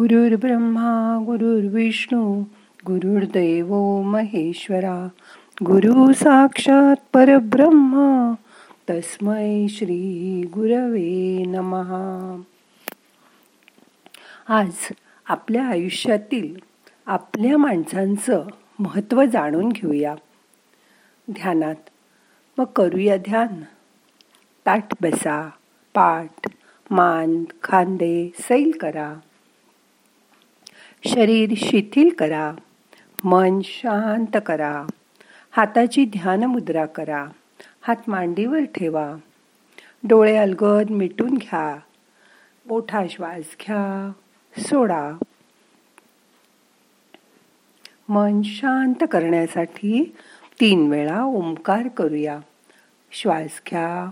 गुरुर्ब्रह्मा गुरुर्विष्णू गुरुर्दैव महेश्वरा गुरु साक्षात परब्रह्म तस्मै श्री गुरवे नमहा आज आपल्या आयुष्यातील आपल्या माणसांचं महत्त्व जाणून घेऊया. ध्यानात मग करूया ध्यान. ताट बसा पाठ मान खांदे सैल करा. शरीर शिथिल करा. मन शांत करा. हाताची ध्यान मुद्रा करा. हात मांडीवर ठेवा. डोळे अलगद मिटून घ्या. मोठा श्वास घ्या. सोडा. मन शांत करण्यासाठी तीन वेळा ओंकार करूया. श्वास घ्या.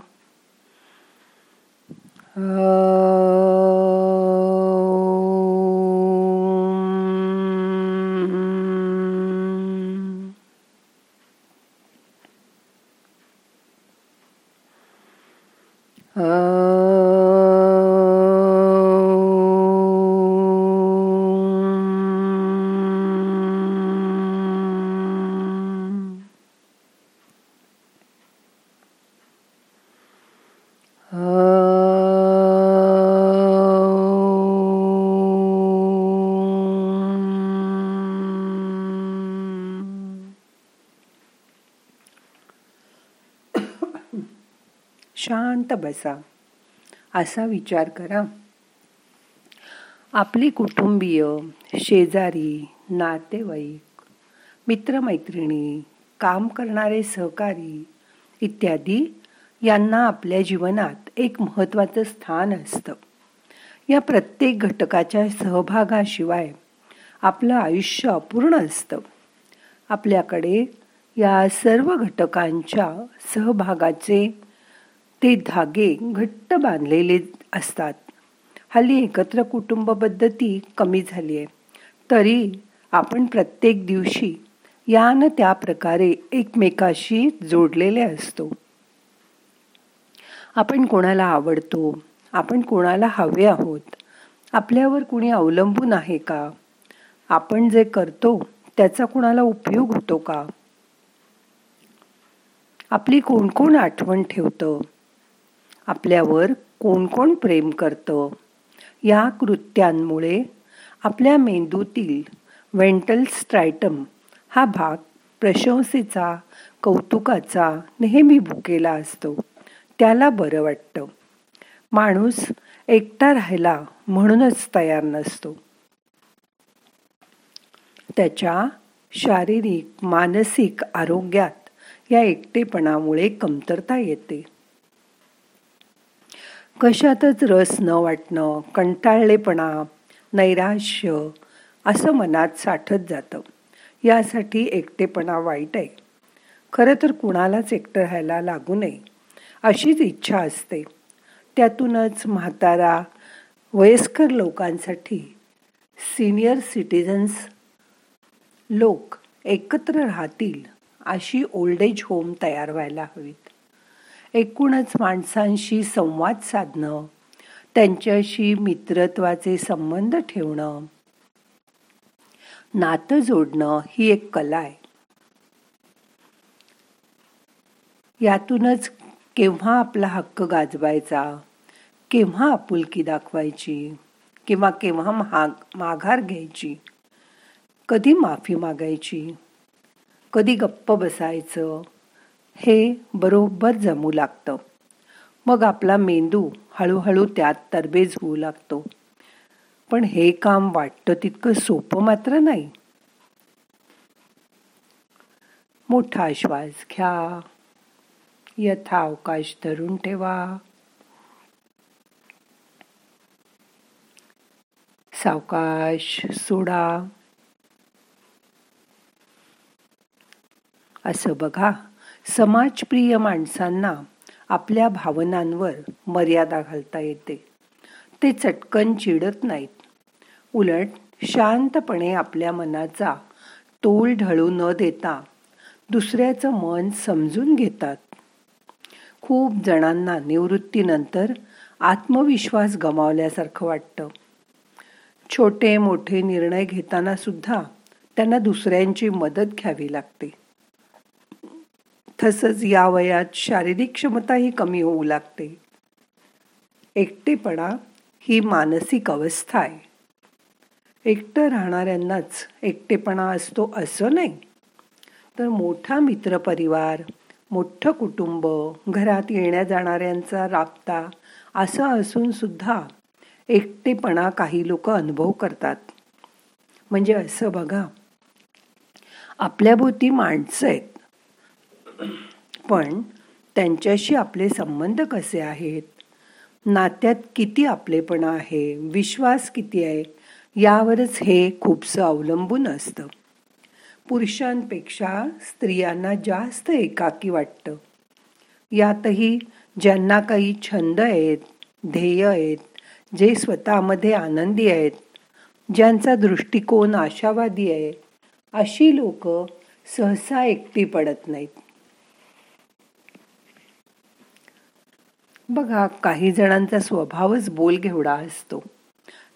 शांत बसा. असा विचार करा. आपली कुटुंबीय शेजारी नातेवाईक मित्रमैत्रिणी काम करणारे सहकारी इत्यादी यांना आपल्या जीवनात एक महत्त्वाचं स्थान असतं. या प्रत्येक घटकाच्या सहभागाशिवाय आपलं आयुष्य अपूर्ण असतं. आपल्याकडे या सर्व घटकांच्या सहभागाचे ते धागे घट्ट बांधलेले असतात. हल्ली एकत्र कुटुंब पद्धती कमी झाली आहे. तरी आपण प्रत्येक दिवशी या न त्या प्रकारे एकमेकाशी जोडलेले असतो. आपण कोणाला आवडतो? आपण कोणाला हवे आहोत? आपल्यावर कुणी अवलंबून आहे का? आपण जे करतो त्याचा कुणाला उपयोग होतो का? आपली कोण कोण आठवण ठेवतं? आपल्यावर कोण कोण प्रेम करतं? या कृत्यांमुळे आपल्या मेंदूतील वेंटल स्ट्रायटम हा भाग प्रशंसेचा कौतुकाचा नेहमी भुकेला असतो. त्याला बरं वाटतं. माणूस एकटा राहायला म्हणूनच तयार नसतो. त्याच्या शारीरिक मानसिक आरोग्यात या एकटेपणामुळे कमतरता येते. कशातच रस न वाटणं कंटाळलेपणा नैराश्य असं मनात साठत जातं. यासाठी एकटेपणा वाईट आहे. खरं तर कुणालाच एकटं राहायला लागू नये अशीच इच्छा असते. त्यातूनच म्हातारा वयस्कर लोकांसाठी सिनियर सिटिझन्स लोक एकत्र राहतील अशी ओल्ड एज होम तयार व्हायला हवीत. एकूणच माणसांशी संवाद साधणं त्यांच्याशी मित्रत्वाचे संबंध ठेवणं. नातं जोडणं ही एक कला आहे. यातूनच केव्हा आपला हक्क गाजवायचा केव्हा आपुलकी दाखवायची किंवा केव्हा महाग माघार घ्यायची कधी माफी मागायची कधी गप्प बसायचं हे बरोबर जमू लागतं. मग आपला मेंदू हळूहळू त्यात तरबेज होऊ लागतो. पण हे काम वाटतं तितकं सोपं मात्र नाही. मोठा श्वास घ्या. यथा अवकाश धरून ठेवा. सावकाश सोडा. असं बघा. समाजप्रिय माणसांना आपल्या भावनांवर मर्यादा घालता येते. ते चटकन चिडत नाहीत. उलट शांतपणे आपल्या मनाचा तोल ढळू न देता दुसऱ्याचं मन समजून घेतात. खूप जणांना निवृत्तीनंतर आत्मविश्वास गमावल्यासारखं वाटतं. छोटे मोठे निर्णय घेताना सुद्धा त्यांना दुसऱ्यांची मदत घ्यावी लागते. तसंच या वयात शारीरिक क्षमताही कमी होऊ लागते. एकटेपणा ही मानसिक अवस्था आहे. एकटं राहणाऱ्यांनाच एकटेपणा असतो असं नाही. तर मोठा मित्रपरिवार मोठं कुटुंब घरात येण्या जाणाऱ्यांचा राबता असं असूनसुद्धा एकटेपणा काही लोक अनुभव करतात. म्हणजे असं बघा आपल्याभोवती माणसं आहेत. पण त्यांच्याशी आपले संबंध कसे आहेत? नात्यात किती आपलेपणा आहे? विश्वास किती आहे? यावरच हे खूपसं अवलंबून असतं. पुरुषांपेक्षा स्त्रियांना जास्त एकाकी वाटतं. यातही ज्यांना काही छंद आहेत ध्येय आहेत जे स्वतःमध्ये आनंदी आहेत ज्यांचा दृष्टिकोन आशावादी आहे अशी लोक सहसा एकटी पडत नाहीत. बघा काही जणांचा स्वभावच बोलघेवडा असतो.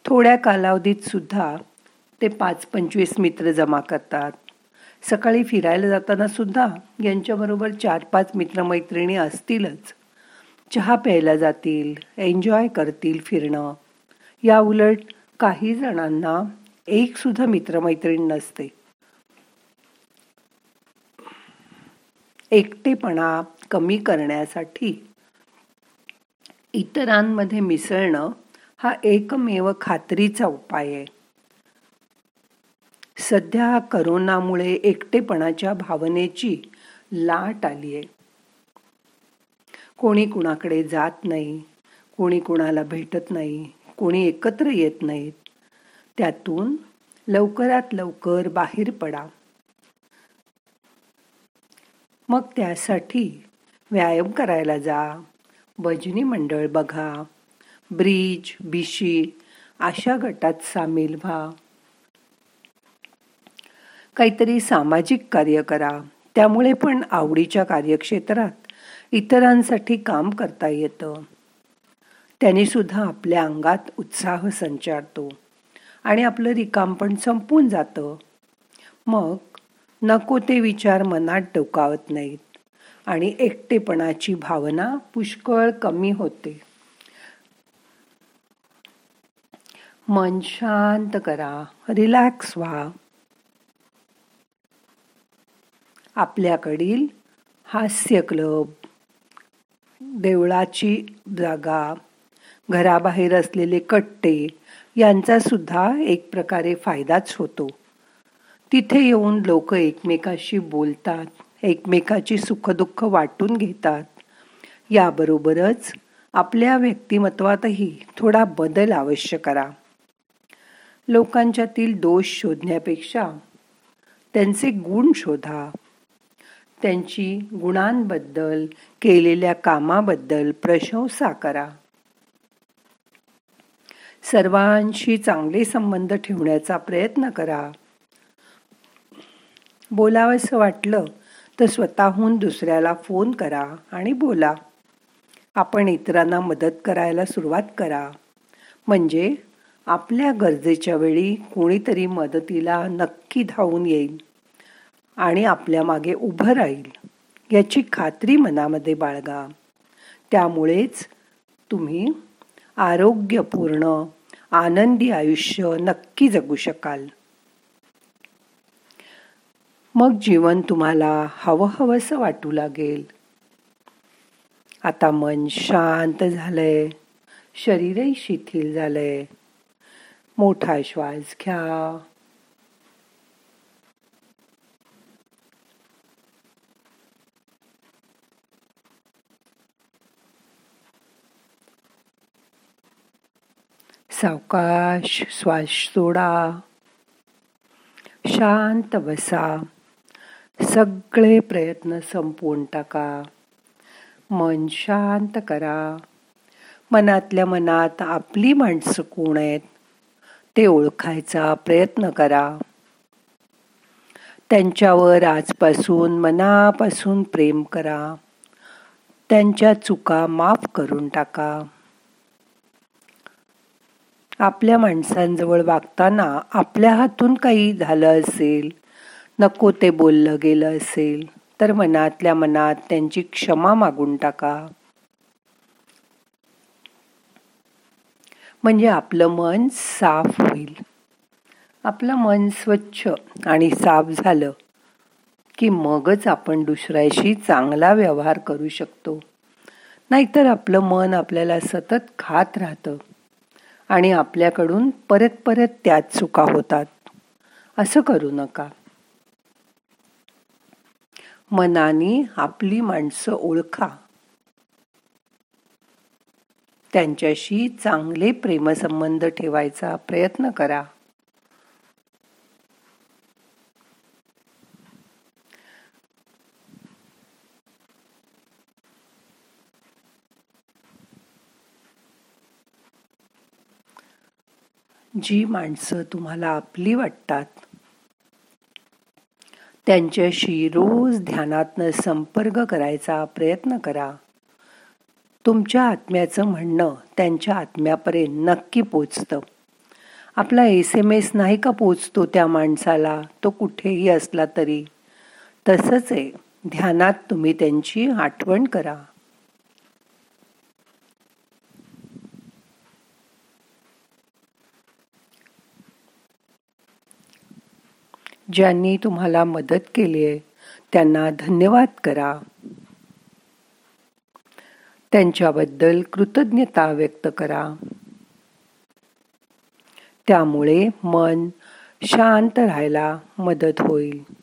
थोड्या कालावधीत सुद्धा ते पाच पंचवीस मित्र जमा करतात. सकाळी फिरायला जाताना सुद्धा यांच्याबरोबर चार पाच मित्रमैत्रिणी असतीलच. चहा प्यायला जातील एन्जॉय करतील फिरणं. या उलट काही जणांना एक सुद्धा मित्रमैत्रीण नसते. एकटेपणा कमी करण्यासाठी इतरांमध्ये मिसळणं हा एकमेव खात्रीचा उपाय आहे. सध्या करोनामुळे एकटेपणाच्या भावनेची लाट आली आहे. कोणी कुणाकडे जात नाही कोणी कुणाला भेटत नाही कोणी एकत्र येत नाहीत. त्यातून लवकरात लवकर बाहेर पडा. मग त्यासाठी व्यायाम करायला जा. भजनी मंडळ बघा. ब्रिज बिशी अशा गटात सामील व्हा. काहीतरी सामाजिक कार्य करा. त्यामुळे पण आवडीच्या कार्यक्षेत्रात इतरांसाठी काम करता येतं. त्याने सुद्धा आपल्या अंगात उत्साह संचारतो. आणि आपलं रिकाम पण संपून जातं. मग नको ते विचार मनात डोकावत नाहीत. आणि एकटेपणाची भावना पुष्कळ कमी होते. मन शांत करा रिलॅक्स व्हा. आपल्याकडील हास्य क्लब देवळाची जागा घराबाहेर असलेले कट्टे यांचा सुद्धा एक प्रकारे फायदाच होतो. तिथे येऊन लोक एकमेकाशी बोलतात. एकमेकाची सुखदुःख वाटून घेतात. याबरोबरच आपल्या व्यक्तिमत्वातही थोडा बदल अवश्य करा. लोकांच्यातील दोष शोधण्यापेक्षा त्यांचे गुण शोधा. त्यांची गुणांबद्दल केलेल्या कामाबद्दल प्रशंसा करा. सर्वांशी चांगले संबंध ठेवण्याचा प्रयत्न करा. बोलावंसं वाटलं तर स्वतःहून दुसऱ्याला फोन करा आणि बोला. आपण इतरांना मदत करायला सुरुवात करा. म्हणजे आपल्या गरजेच्या वेळी कोणीतरी मदतीला नक्की धावून येईल आणि आपल्या मागे उभं राहील याची खात्री मनामध्ये बाळगा. त्यामुळेच तुम्ही आरोग्यपूर्ण आनंदी आयुष्य नक्की जगू शकाल. मग जीवन तुम्हाला हवं हवंसं वाटू लागेल. आता मन शांत झालंय. शरीरही शिथिल झालंय. मोठा श्वास घ्या. सावकाश श्वास सोडा. शांत बसा. सगळे प्रयत्न संपवून टाका. मन शांत करा. मनातल्या मनात आपली माणसं कोण आहेत ते ओळखायचा प्रयत्न करा. त्यांच्यावर आजपासून मनापासून प्रेम करा. त्यांच्या चुका माफ करून टाका. आपल्या माणसांजवळ वागताना आपल्या हातून काही झालं असेल नको ते बोललं गेलं असेल तर मनातल्या मनात त्यांची क्षमा मागून टाका. म्हणजे आपलं मन साफ होईल. आपलं मन स्वच्छ आणि साफ झालं की मगच आपण दुसऱ्याशी चांगला व्यवहार करू शकतो. नाहीतर आपलं मन आपल्याला सतत खात राहतं आणि आपल्याकडून परत परत त्याच चुका होतात. असं करू नका. मनाने आपली माणसं ओळखा. त्यांच्याशी चांगले प्रेमसंबंध ठेवायचा प्रयत्न करा. जी माणसं तुम्हाला आपली वाटतात त्यांच्याशी रोज ध्यानातनं संपर्क करायचा प्रयत्न करा. तुमच्या आत्म्याचं म्हणणं त्यांच्या आत्म्यापर्यंत नक्की पोचतं. आपला एस एम एस नाही का पोचतो त्या माणसाला? तो कुठेही असला तरी. तसंच आहे. ध्यानात तुम्ही त्यांची आठवण करा. ज्यांनी तुम्हाला मदत केली आहे त्यांना धन्यवाद करा. त्यांच्याबद्दल कृतज्ञता व्यक्त करा. त्यामुळे मन शांत राहायला मदत होईल.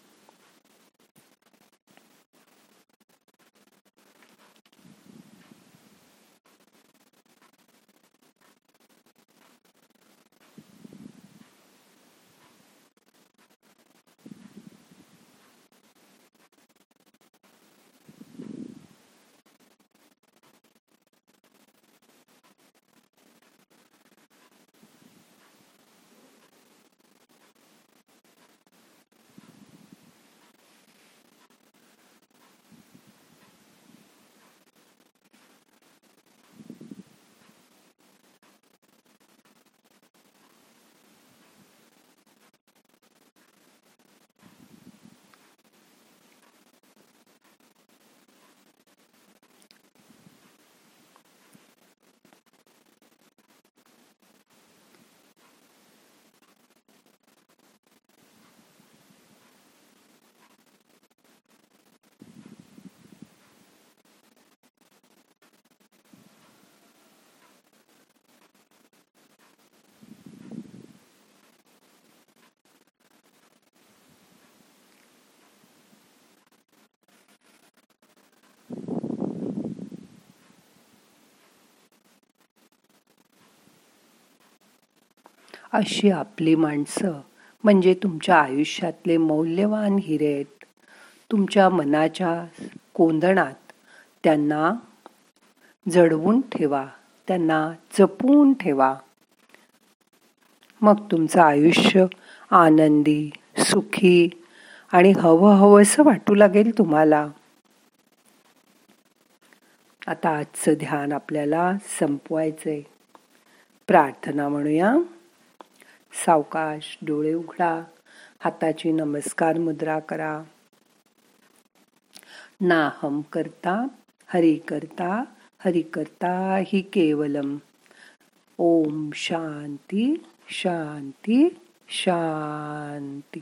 अशी आपली माणसं म्हणजे तुमच्या आयुष्यातले मौल्यवान हिरे आहेत. तुमच्या मनाच्या कोंदणात त्यांना जडवून ठेवा त्यांना जपून ठेवा. मग तुमचं आयुष्य आनंदी सुखी आणि हवं हवंसं वाटू लागेल तुम्हाला. आता आजचं ध्यान आपल्याला संपवायचंय. प्रार्थना म्हणूया. सावकाश डोळे उघडा हाताची नमस्कार मुद्रा करा. नाहम करता हरि करता हरि करता ही केवलम. ओम शांती शांती शांती.